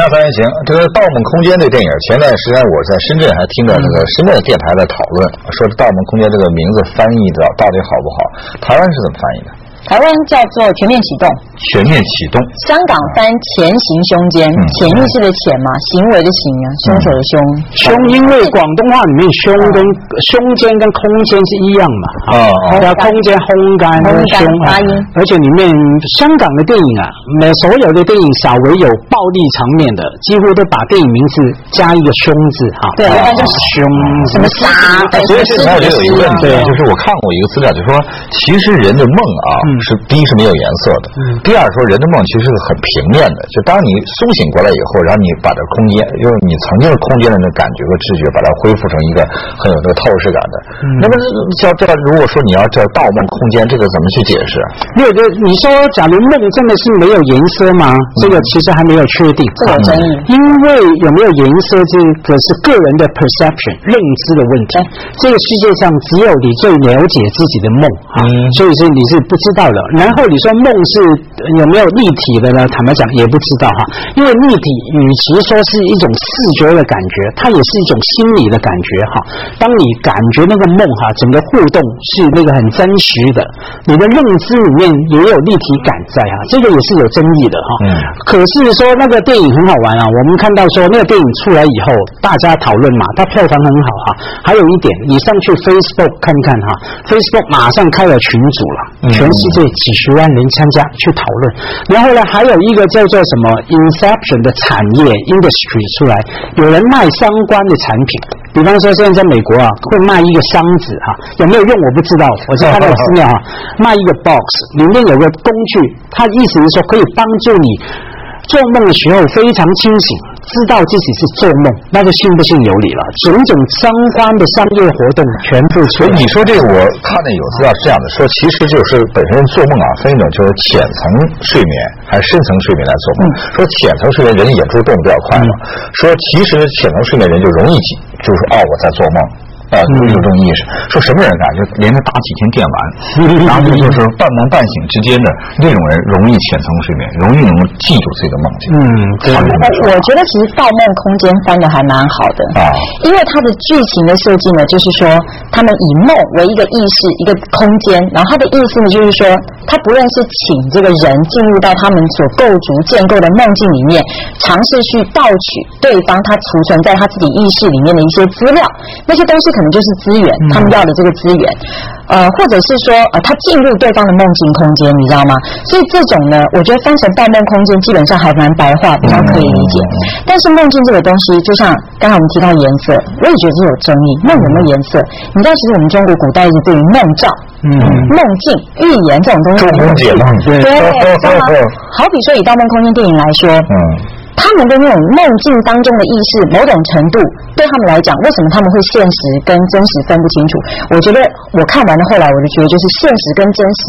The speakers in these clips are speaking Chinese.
察三人行，这个《盗梦空间》这电影，前段时间我在深圳还听到那个深圳的电台在讨论，说《盗梦空间》这个名字翻译的到底好不好？台湾是怎么翻译的？台湾叫做全面启动，全面启动。香港翻前行胸间，潜意识的潜嘛，行为的行啊，凶手的凶。凶，因为广东话里面胸跟胸间跟空间是一样嘛，啊，要空间烘干胸发音。而且里面香港的电影啊，每所有的电影稍微有暴力场面的，几乎都把电影名字加一个凶字哈。对，一般就是凶，什么杀。所以这里有一个问题，就是我看过一个资料，就说其实人的梦啊。是第一是没有颜色的，第二说人的梦其实是很平面的，就当你苏醒过来以后，然后你把这空间，因为你曾经是空间的那感觉和知觉，把它恢复成一个很有这个透视感的。那么叫这如果说你要叫盗梦空间，这个怎么去解释？没有，就你说，假如梦真的是没有颜色吗？这个其实还没有确定，这个争议。因为有没有颜色，这个是个人的 perception 认知的问题。这个世界上只有你最了解自己的梦啊，所以说你是不知道。到了，然后你说梦是有没有立体的呢？坦白讲也不知道哈，因为立体与其说是一种视觉的感觉，它也是一种心理的感觉哈。当你感觉那个梦哈，整个互动是那个很真实的，你的认知里面也有立体感在哈，这个也是有争议的哈。嗯。可是说那个电影很好玩啊，我们看到说那个电影出来以后，大家讨论嘛，它票房很好哈。还有一点，你上去 Facebook 看看哈，Facebook 马上开了群组了，全是。这几十万人参加去讨论，然后呢，还有一个叫做什么 Inception 的产业 Industry 出来，有人卖相关的产品，比方说现在在美国啊，会卖一个箱子哈，有没有用我不知道，我在看到资料哈，卖一个 box 里面有个工具，它意思是说可以帮助你做梦的时候非常清醒。知道自己是做梦，那就信不信由你了。种种相关的商业活动全部所以你说这个，我看的有资料是这样的，说其实就是本身做梦啊，分一种就是浅层睡眠还是深层睡眠来做梦。说浅层睡眠人眼珠动得比较快嘛，说其实浅层睡眠人就容易就是哦我在做梦。啊，有这种意识，说什么人啊，就连着打几天电玩，然后就是半梦半醒之间的那种人，容易浅层睡眠，容易能够记住自己的梦境。嗯，对。我觉得其实《盗梦空间》翻的还蛮好的啊，因为它的剧情的设计呢，就是说他们以梦为一个意识，一个空间，然后它的意思呢，就是说他不论是请这个人进入到他们所构筑建构的梦境里面，尝试去盗取对方他储存在他自己意识里面的一些资料，那些东西可。可能就是资源，他们要的这个资源，呃，或者是说，呃，他进入对方的梦境空间，你知道吗？所以这种呢，我觉得翻成盗梦空间，基本上还蛮白话，比较可以理解。但是梦境这个东西，就像刚才我们提到颜色，我也觉得是有争议。梦有没有颜色？你知道，其实我们中国古代一直对于梦兆、嗯、梦境、预言这种东西，解梦，对，知道吗？好比说以盗梦空间电影来说，嗯。他们的那种梦境当中的意识，某种程度对他们来讲，为什么他们会现实跟真实分不清楚？我觉得我看完了后来，我就觉得就是现实跟真实。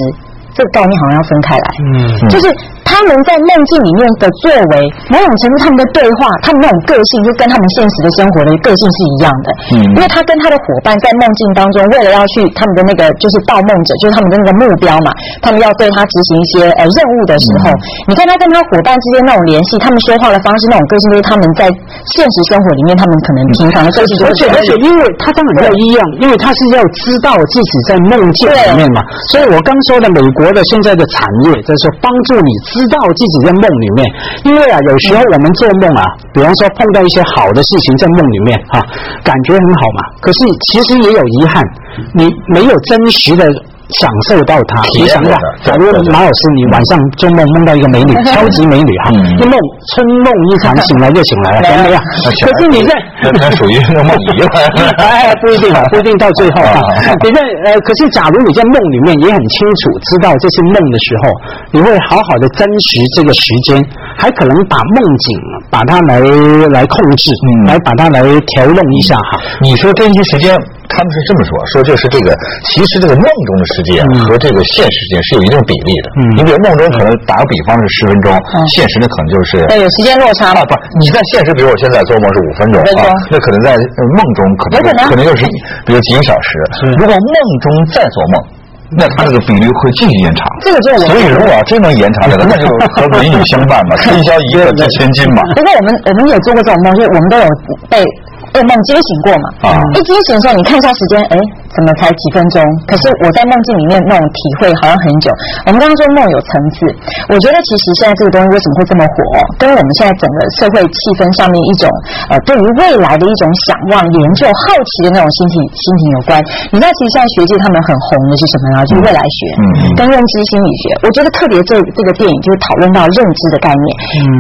这个概念好像要分开来，嗯，就是他们在梦境里面的作为，某种程度他们的对话，他们那种个性就跟他们现实的生活的个性是一样的，嗯，因为他跟他的伙伴在梦境当中，为了要去他们的那个就是盗梦者，就是他们的那个目标嘛，他们要对他执行一些呃任务的时候，你看他跟他伙伴之间那种联系，他们说话的方式那种个性，就是他们在现实生活里面他们可能平常的个性，而且而且因为他当然不一样，因为他是要知道自己在梦境里面嘛，所以我刚说的美国。国的现在的产业就是帮助你知道自己在梦里面，因为啊，有时候我们做梦啊，比方说碰到一些好的事情在梦里面啊，感觉很好嘛，可是其实也有遗憾，你没有真实的。享受到它，你想想，假如马老师你晚上做梦梦到一个美女，超级美女哈，一梦春梦一场，醒来就醒来了，怎么样？可是你在，那属于梦遗了。哎，不一定啊，不一定到最后啊。你在呃，可是假如你在梦里面也很清楚知道这是梦的时候，你会好好的珍惜这个时间，还可能把梦境把它来来控制，来把它来调弄一下哈。你说珍惜时间。他们是这么说，说就是这个，其实这个梦中的世界和这个现实时间是有一定比例的。嗯，你比如梦中可能打个比方是十分钟，现实的可能就是对有时间落差啊。不，你在现实，比如我现在做梦是五分钟啊，那可能在梦中可能可能就是比如几个小时。如果梦中再做梦。那它这个比例会继续延长。这个就所以如果要真能延长这个，那就和美女相伴嘛，春宵一刻值千金嘛。不过我们我们也做过这种梦，就是我们都有被。噩梦惊醒过嘛？啊！一惊醒的时候，你看一下时间，哎，怎么才几分钟？可是我在梦境里面那种体会好像很久。我们刚刚说梦有层次，我觉得其实现在这个东西为什么会这么火，跟我们现在整个社会气氛上面一种呃对于未来的一种想望、研究、好奇的那种心情心情有关。你知道，其实现在学界他们很红的是什么呢？就是未来学，跟认知心理学。我觉得特别这这个电影就是讨论到认知的概念。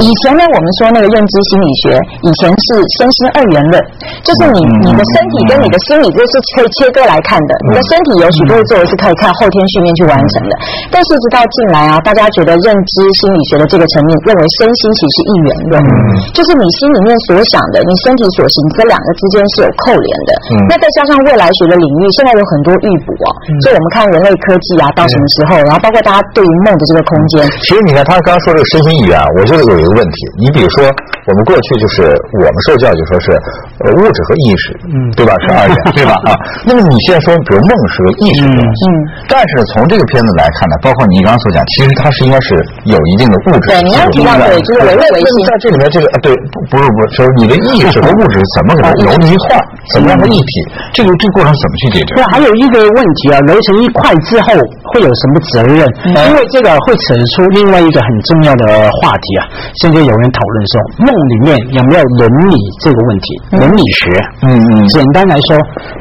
以前呢，我们说那个认知心理学，以前是身心二元论。就是你你的身体跟你的心理，就是可以切割来看的。你的身体有许多的作为是可以靠后天训练去完成的。但是直到近来啊，大家觉得认知心理学的这个层面，认为身心其实是一元论，就是你心里面所想的，你身体所行，这两个之间是有扣连的。那再加上未来学的领域，现在有很多预补啊，所以我们看人类科技啊，到什么时候，然后包括大家对于梦的这个空间。其实你看他刚刚说这个身心一元，我觉得有一个问题。你比如说，我们过去就是我们受教育说是呃物质和意识，嗯，对吧？是二元，对吧？啊，那么你现在说，比如梦是个意识的东西，嗯，但是从这个片子来看呢，包括你刚刚所讲，其实它是应该是有一定的物质。对，你要提到对，就是唯物唯心。在这里面，这个对，不是不是，就是你的意识和物质怎么给它揉在一块儿，怎么让它一体？这个这个过程怎么去解决？对，还有一个问题啊，揉成一块之后会有什么责任？因为这个会扯出另外一个很重要的话题啊。现在有人讨论说，梦里面有没有伦理这个问题？伦理学。嗯嗯，简单来说，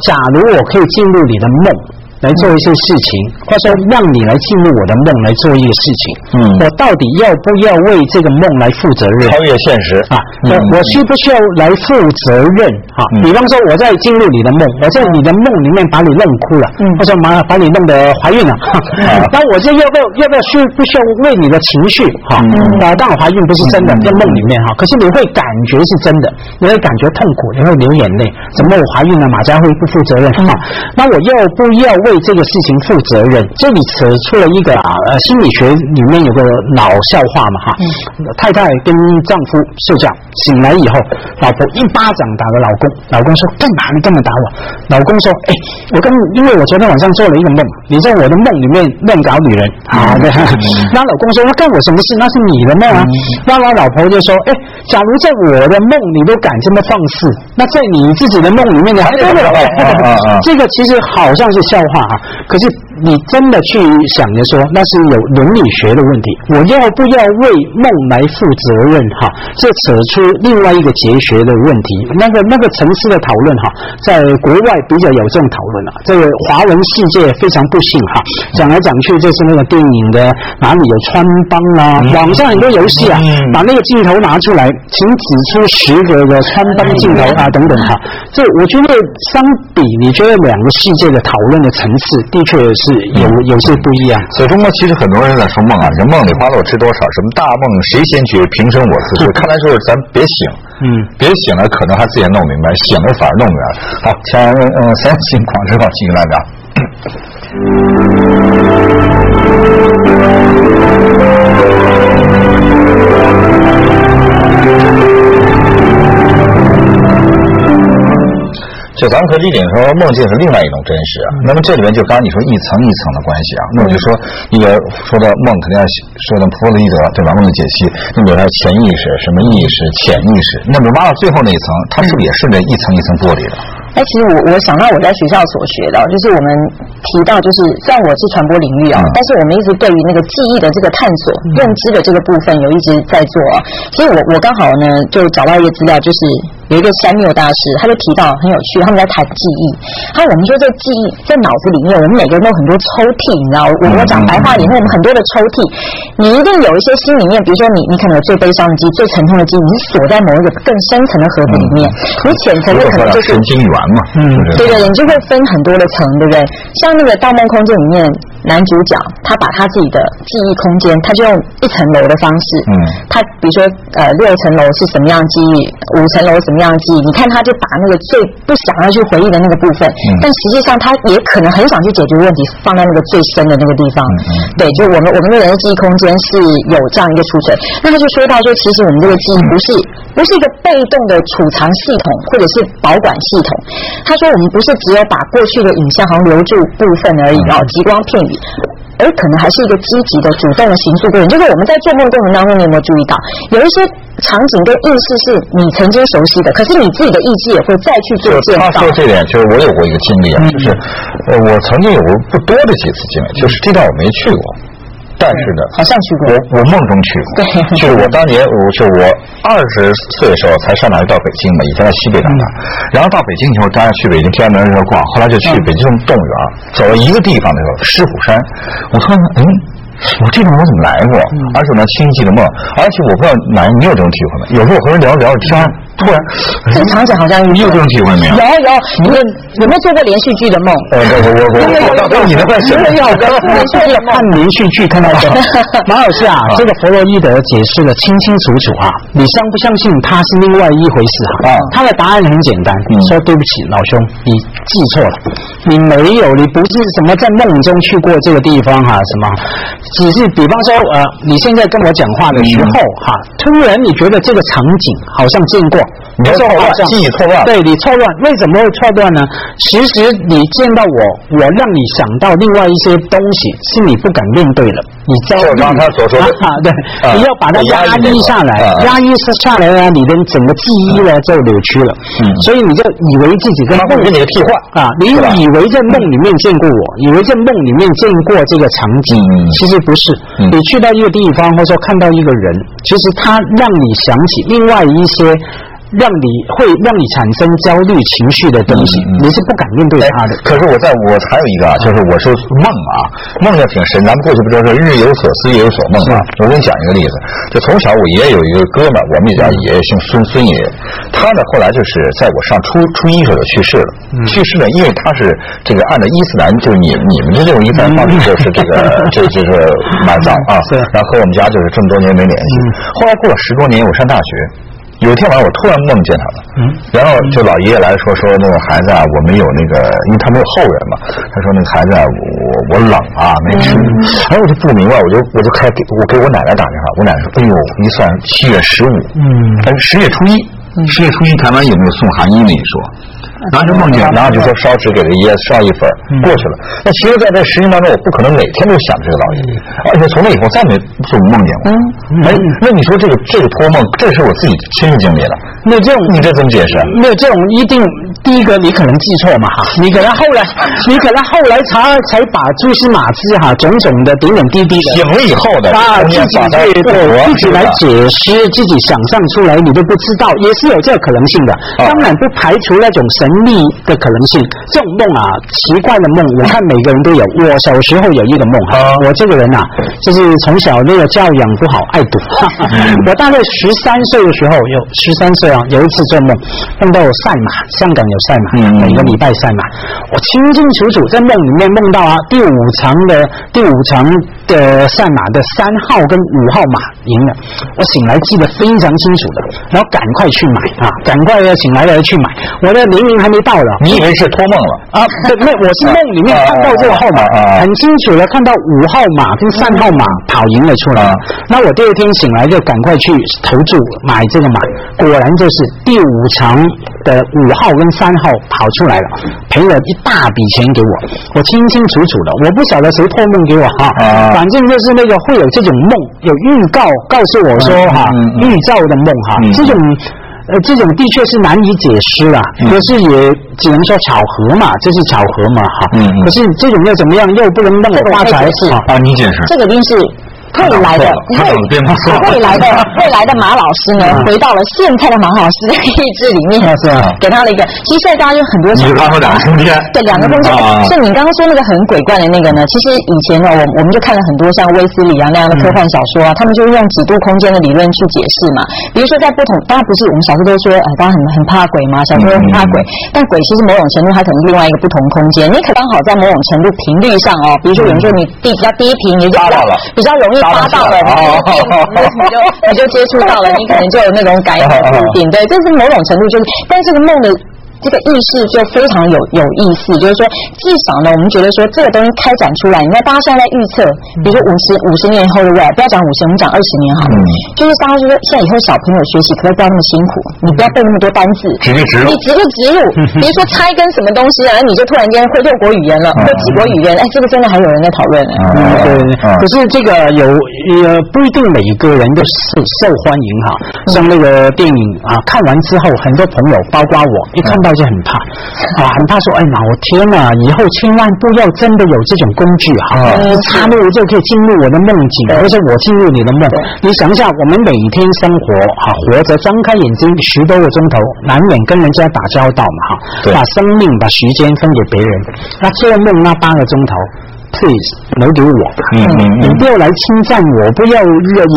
假如我可以进入你的梦。来做一些事情，或者说让你来进入我的梦来做一个事情，嗯，我到底要不要为这个梦来负责任？超越现实啊！我我需不需要来负责任？哈，比方说我在进入你的梦，我在你的梦里面把你弄哭了，嗯，或者把把你弄得怀孕了，哈，那我就要不要要不要需不需要为你的情绪？哈，啊，当然怀孕不是真的，在梦里面哈，可是你会感觉是真的，你会感觉痛苦，你会流眼泪，怎么我怀孕了？马家辉不负责任？哈，那我要不要为？为这个事情负责任，这里扯出了一个啊，呃，心理学里面有个老笑话嘛，哈，太太跟丈夫睡觉，醒来以后，老婆一巴掌打了老公，老公说干嘛？你干嘛打我？老公说，哎，我跟因为我昨天晚上做了一个梦，你在我的梦里面乱搞女人，好的，那老公说那干我什么事？那是你的梦啊。那老老婆就说，哎，假如在我的梦你都敢这么放肆，那在你自己的梦里面你还得了？这个其实好像是笑话。啊，可是你真的去想着说，那是有伦理学的问题，我要不要为梦来负责任？哈，这扯出另外一个哲学的问题。那个那个层次的讨论，哈，在国外比较有这种讨论啊。这个华文世界非常不幸哈，讲来讲去就是那个电影的哪里有穿帮啊，网上很多游戏啊，把那个镜头拿出来，请指出十个的穿帮镜头啊等等哈。这我觉得相比，你觉得两个世界的讨论的层次的确是有有些不一样，所以中国其实很多人在说梦啊，这梦里花落知多少？什么大梦谁先觉？平生我自知。看来就是咱别醒，嗯，别醒了，可能还自己弄明白；醒了反而弄不明白。好，前嗯三星广之后继续来聊。就咱们可以理解说，梦境是另外一种真实啊。那么这里面就刚刚你说一层一层的关系啊，那我就说，你说到梦，肯定要说到弗洛伊德对吧？梦的解析，你比如说潜意识、什么意识、潜意识，那么挖到最后那一层，它是不是也顺着一层一层剥离的？哎，其实我我想到我在学校所学的，就是我们提到，就是虽然我是传播领域啊，但是我们一直对于那个记忆的这个探索、认知的这个部分有一直在做啊。其实我我刚好呢就找到一个资料，就是。有一个三缪大师，他就提到很有趣，他们在谈记忆。他我们说这记忆在脑子里面，我们每个人都很多抽屉，你知道？我我讲白话点，我们很多的抽屉，你一定有一些心里面，比如说你你可能有最悲伤的记忆、最沉痛的记忆，你锁在某一个更深层的盒子里面。你浅层的可能就是神经元嘛，嗯，对对，你就会分很多的层，对不对？像那个《盗梦空间》里面。男主角他把他自己的记忆空间，他就用一层楼的方式，嗯，他比如说呃六层楼是什么样记忆，五层楼什么样记忆，你看他就把那个最不想要去回忆的那个部分，但实际上他也可能很想去解决问题，放在那个最深的那个地方，对，就我们我们的人的记忆空间是有这样一个储存，那他就说到说，其实我们这个记忆不是不是一个被动的储藏系统或者是保管系统，他说我们不是只有把过去的影像好像留住部分而已哦，极光片。语，而可能还是一个积极的、主动的行诉过程。就是我们在做梦过程当中，你有没有注意到，有一些场景跟意识是你曾经熟悉的，可是你自己的意志也会再去做。他说这点，就是我有过一个经历啊，就是呃，我曾经有过不多的几次经历，就是这段我没去过。但是呢，好像去过。我我梦中去过，对，就是我当年，我就我二十岁的时候才上大学到北京嘛，以前在西北长大，然后到北京以后，当然去北京天安门那逛，后来就去北京动物园，走了一个地方的时候，狮虎山，我突然嗯，我这地方我怎么来过？而且我清晰的梦，而且我不知道哪你有这种体会吗？有时候我和人聊着聊着天。突然，这个场景好像你有这种体会没有？有有，你们有没有做过连续剧的梦？呃，我我我我我，你的关系有连续剧看连续剧看到的，马老师啊，这个弗洛伊德解释的清清楚楚啊，你相不相信他是另外一回事哈？啊，他的答案很简单，说对不起老兄，你记错了，你没有，你不是什么在梦中去过这个地方哈？什么？只是比方说呃，你现在跟我讲话的时候哈，突然你觉得这个场景好像见过。你错乱，记忆错乱，对你错乱，为什么会错乱呢？其实你见到我，我让你想到另外一些东西，是你不敢面对了。你就刚他所说的，对，你要把它压抑下来，压抑下来呢，你的整个记忆呢就扭曲了。嗯，所以你就以为自己在梦里面替换啊，你以为在梦里面见过我，以为在梦里面见过这个场景，其实不是。你去到一个地方，或者说看到一个人，其实他让你想起另外一些。让你会让你产生焦虑情绪的东西，你是不敢面对他的。可是我在我还有一个啊，就是我说梦啊，梦也挺深。咱们过去不就说日有所思，夜有所梦吗？我给你讲一个例子，就从小我爷爷有一个哥们儿，我们也叫爷爷，姓孙，孙爷爷。他呢后来就是在我上初初一时候就去世了。去世呢，因为他是这个按照伊斯兰，就是你你们的这种伊斯兰方式，就是这个 这就是埋葬啊。然后和我们家就是这么多年没联系。后来过了十多年，我上大学。有一天晚上，我突然梦见他了，嗯，然后就老爷爷来说说那个孩子啊，我们有那个，因为他没有后人嘛，他说那个孩子啊，我我冷啊，没吃，哎，我就不明白，我就我就开给我给我奶奶打电话，我奶奶说，哎呦，一算七月十五，嗯，但是十月初一，十月初一台湾有没有送寒衣那一说？然后就梦见，然后就说烧纸给他爷爷烧一份过去了。那其实在这实际当中，我不可能每天都想这个老爷爷，而且从那以后再没做梦见过。哎，那你说这个这个托梦，这是我自己亲身经历的。那这种你这怎么解释？那这种一定第一个你可能记错嘛哈，你可能后来你可能后来才才把蛛丝马迹哈种种的点点滴滴的醒了以后的啊自己对自己来解释自己想象出来你都不知道，也是有这个可能性的。当然不排除那种神。秘的可能性，这种梦啊，奇怪的梦，我看每个人都有。我小时候有一个梦哈，我这个人呐，就是从小那个教养不好，爱赌。我大概十三岁的时候，有十三岁啊，有一次做梦，梦到赛马，香港有赛马，每个礼拜赛马，我清清楚楚在梦里面梦到啊，第五场的第五场的赛马的三号跟五号马赢了，我醒来记得非常清楚的，然后赶快去买啊，赶快要醒来了去买，我的年龄还没到了，你以为是托梦了？啊？那我是梦里面看到这个号码，很清楚的看到五号马跟三号马跑赢了出来。那我第二天醒来就赶快去投注买这个马，果然就是第五场的五号跟三号跑出来了，赔了一大笔钱给我，我清清楚楚的。我不晓得谁托梦给我哈，反正就是那个会有这种梦，有预告告诉我说哈，预兆的梦哈，这种。呃，这种的确是难以解释啊，可是也只能说巧合嘛，这是巧合嘛，哈。嗯嗯。可是这种又怎么样？又不能让我发财是啊？你解释。这个定是。未来的未来的 未来的马老师呢，回到了现在的马老师的意志里面，是啊，给他了一个。其实现在大家有很多你刚说两个空间，对两个空间。是你刚刚说那个很鬼怪的那个呢？其实以前呢，我我们就看了很多像威斯里啊那样的科幻小说啊，他们就用几度空间的理论去解释嘛。比如说在不同，当然不是我们小时候都说，呃，大家很很怕鬼嘛，小时候很怕鬼。但鬼其实某种程度它可能另外一个不同空间，你可刚好在某种程度频率上哦，比如说有人说你地比较低频，你就到了比较容易发到了。你就你就接触到了，你可能就有那种感应不一定，对，这是某种程度就是，但这个梦的这个意识就非常有有意思，就是说，至少呢，我们觉得说这个东西开展出来，你看大家现在在预测，比如说五十五十年以后，对不对？不要讲五十，我们讲二十年好了，就是大家就说，现在以后小朋友学习可不可以不要那么辛苦？你不要背那么多单字，直接植入，你直接植入，比如说猜跟什么东西，啊你就突然间会六国语言了，会几国语言？哎，这个真的还有人在讨论呢。对，可是这个有呃不一定每一个人都受受欢迎哈。像那个电影啊，看完之后，很多朋友包括我，一看到就很怕。啊，很怕说，哎呀，我天哪！以后千万不要真的有这种工具哈，你插入就可以进入我的梦境，而且我进入你的梦。你想一下，我们每天生活啊，活着，张开眼睛十多个钟头，难免跟人家打交道嘛哈，把生命、把时间分给别人，那做梦那八个钟头。Please 留给我，嗯嗯，你不要来侵占我，不要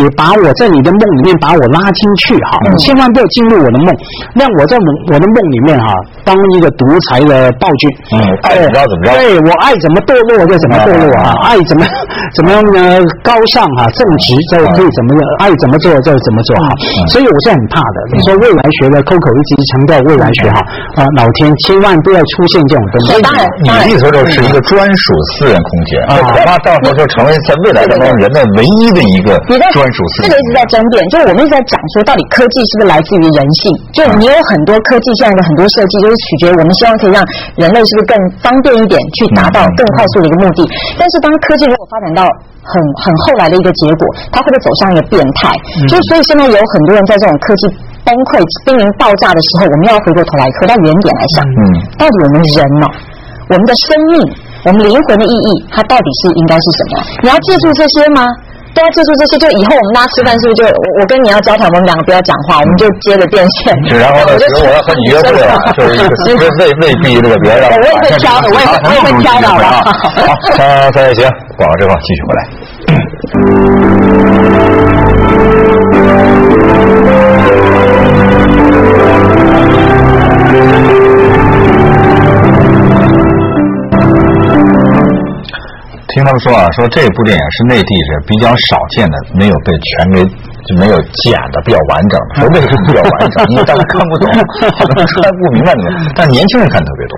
也把我在你的梦里面把我拉进去哈，千万不要进入我的梦，让我在梦我的梦里面哈当一个独裁的暴君，嗯，爱怎么着怎么着，对我爱怎么堕落就怎么堕落啊，爱怎么怎么样呢？高尚啊正直就可以怎么样，爱怎么做就怎么做哈，所以我是很怕的。你说未来学的 Coco 一直强调未来学哈啊，老天千万不要出现这种东西。当然，你的意思就是一个专属私人空间。啊，恐怕到时候就成为在未来当中人类唯一的一个专属私这个一直在争辩，就是我们一直在讲说，到底科技是不是来自于人性？就你有很多科技现在的很多设计，就是取决于我们希望可以让人类是不是更方便一点，去达到更快速的一个目的。但是当科技如果发展到很很后来的一个结果，它会不会走向一个变态？就所以现在有很多人在这种科技崩溃、濒临爆炸的时候，我们要回过头来回到原点来想，嗯，到底我们人呢，我们的生命。我们灵魂的意义，它到底是应该是什么？你要记住这些吗？都要记住这些，就以后我们大家吃饭是不是就我我跟你要交谈，我们两个不要讲话，我们就接着电线。然后呢，我要和你约会了，就是一个未未必那个别让。我也会挑的，我也我也会挑的，好三三也行，广告之后继续回来。听他们说啊，说这部电影是内地是比较少见的，没有被全给就没有剪的 比较完整。说为什么比较完整？因为大家看不懂，好多说不明白的。但年轻人看特别多，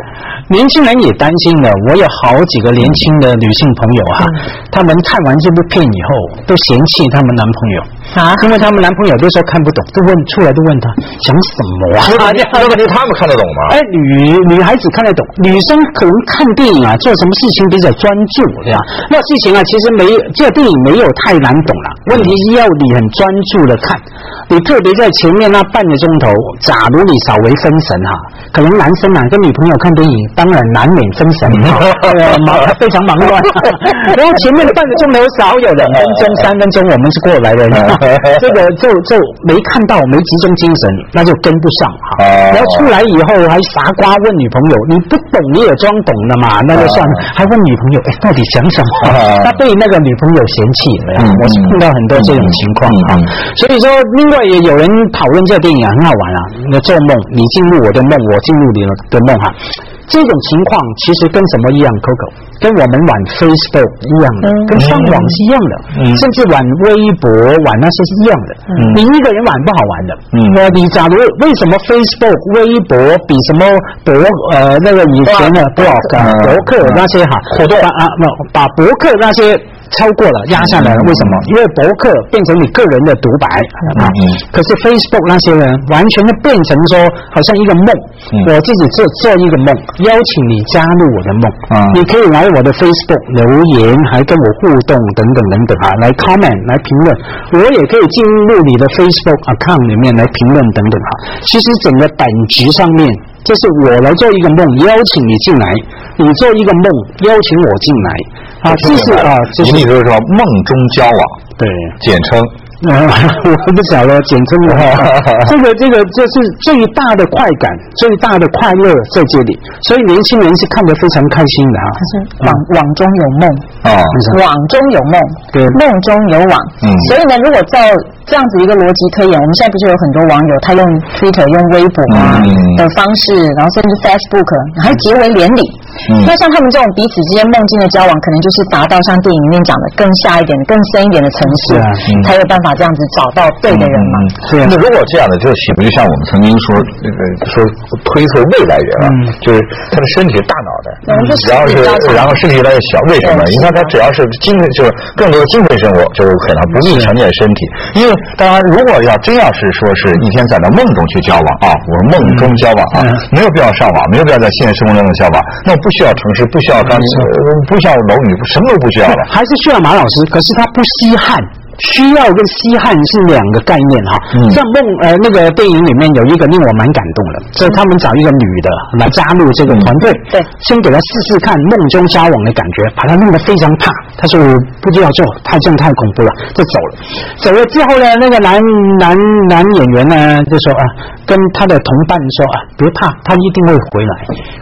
年轻人也担心的。我有好几个年轻的女性朋友哈，他们看完这部片以后都嫌弃他们男朋友。啊，因为他们男朋友都说看不懂，都问出来都问他讲什么啊？那问题他们看得懂吗？哎，女女孩子看得懂，女生可能看电影啊，做什么事情比较专注，对吧？那事情啊，其实没这个电影没有太难懂了，问题是要你很专注的看，你特别在前面那半个钟头，假如你稍微分神哈，可能男生啊跟女朋友看电影，当然难免分神，忙非常忙乱，然后前面的半个钟头少有两分钟、三分钟，我们是过来人。这个就就没看到，没集中精神，那就跟不上哈。然后出来以后还傻瓜问女朋友，你不懂你也装懂的嘛，那就算了。还问女朋友，哎，到底想什么？他被那个女朋友嫌弃了呀。我是碰到很多这种情况啊。所以说，另外也有人讨论这个电影很好玩啊。那做梦，你进入我的梦，我进入你的梦哈。这种情况其实跟什么一样？Coco 跟我们玩 Facebook 一样的，跟上网是一样的，甚至玩微博、玩那些是一样的。你一个人玩不好玩的。呃，你假如为什么 Facebook、微博比什么博呃那个以前的博博客那些哈活动啊，把博客那些。超过了，压下来了，为什么？因为博客变成你个人的独白啊。可是 Facebook 那些人完全的变成说，好像一个梦。我自己做做一个梦，邀请你加入我的梦。你可以来我的 Facebook 留言，还跟我互动等等等等啊，来 comment 来评论。我也可以进入你的 Facebook account 里面来评论等等哈。其实整个本质上面，就是我来做一个梦，邀请你进来；你做一个梦，邀请我进来。啊，这是啊，谢谢。你就是说梦中交往，对，简称。我不晓得简称的话，这个这个这是最大的快感，最大的快乐在这里，所以年轻人是看得非常开心的哈。网网中有梦啊，网中有梦，对，梦中有网。嗯，所以呢，如果照这样子一个逻辑推演，我们现在不是有很多网友，他用 Twitter、用微博啊的方式，然后甚至 Facebook 还结为连理。嗯那像他们这种彼此之间梦境的交往，可能就是达到像电影里面讲的更下一点、更深一点的层次，才有办法这样子找到对的人嘛。对。那如果这样的，就岂不就像我们曾经说那个说推测未来人啊，就是他的身体大脑袋，然后是然后身体越来越小，为什么？因为他只要是精神，就是更多的精神生活，就有可能不易成见身体。因为当然，如果要真要是说是一天在那梦中去交往啊，我梦中交往啊，没有必要上网，没有必要在现实生活当中交往，那不需要城市，不需要钢琴，不需要楼宇，什么都不需要了。还是需要马老师，可是他不稀罕。需要跟稀罕是两个概念哈，像梦呃那个电影里面有一个令我蛮感动的，就是他们找一个女的来加入这个团队，对，先给她试试看梦中交往的感觉，把她弄得非常怕，她说我不知道做，太这样太恐怖了，就走了。走了之后呢，那个男男男演员呢就说啊，跟他的同伴说啊，别怕，他一定会回来。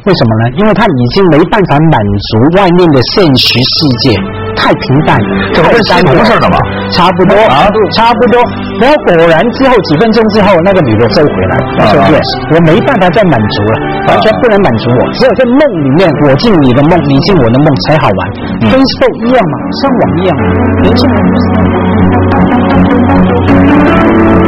为什么呢？因为他已经没办法满足外面的现实世界，太平淡，这不是三同事的嘛？差不多啊，差不多。然后果然之后几分钟之后，那个女的就回来，她说：“Yes，我没办法再满足了，完全不能满足我，只有在梦里面，我进你的梦，你进我的梦才好玩。Facebook 一样嘛，上网一样，年轻人不是。”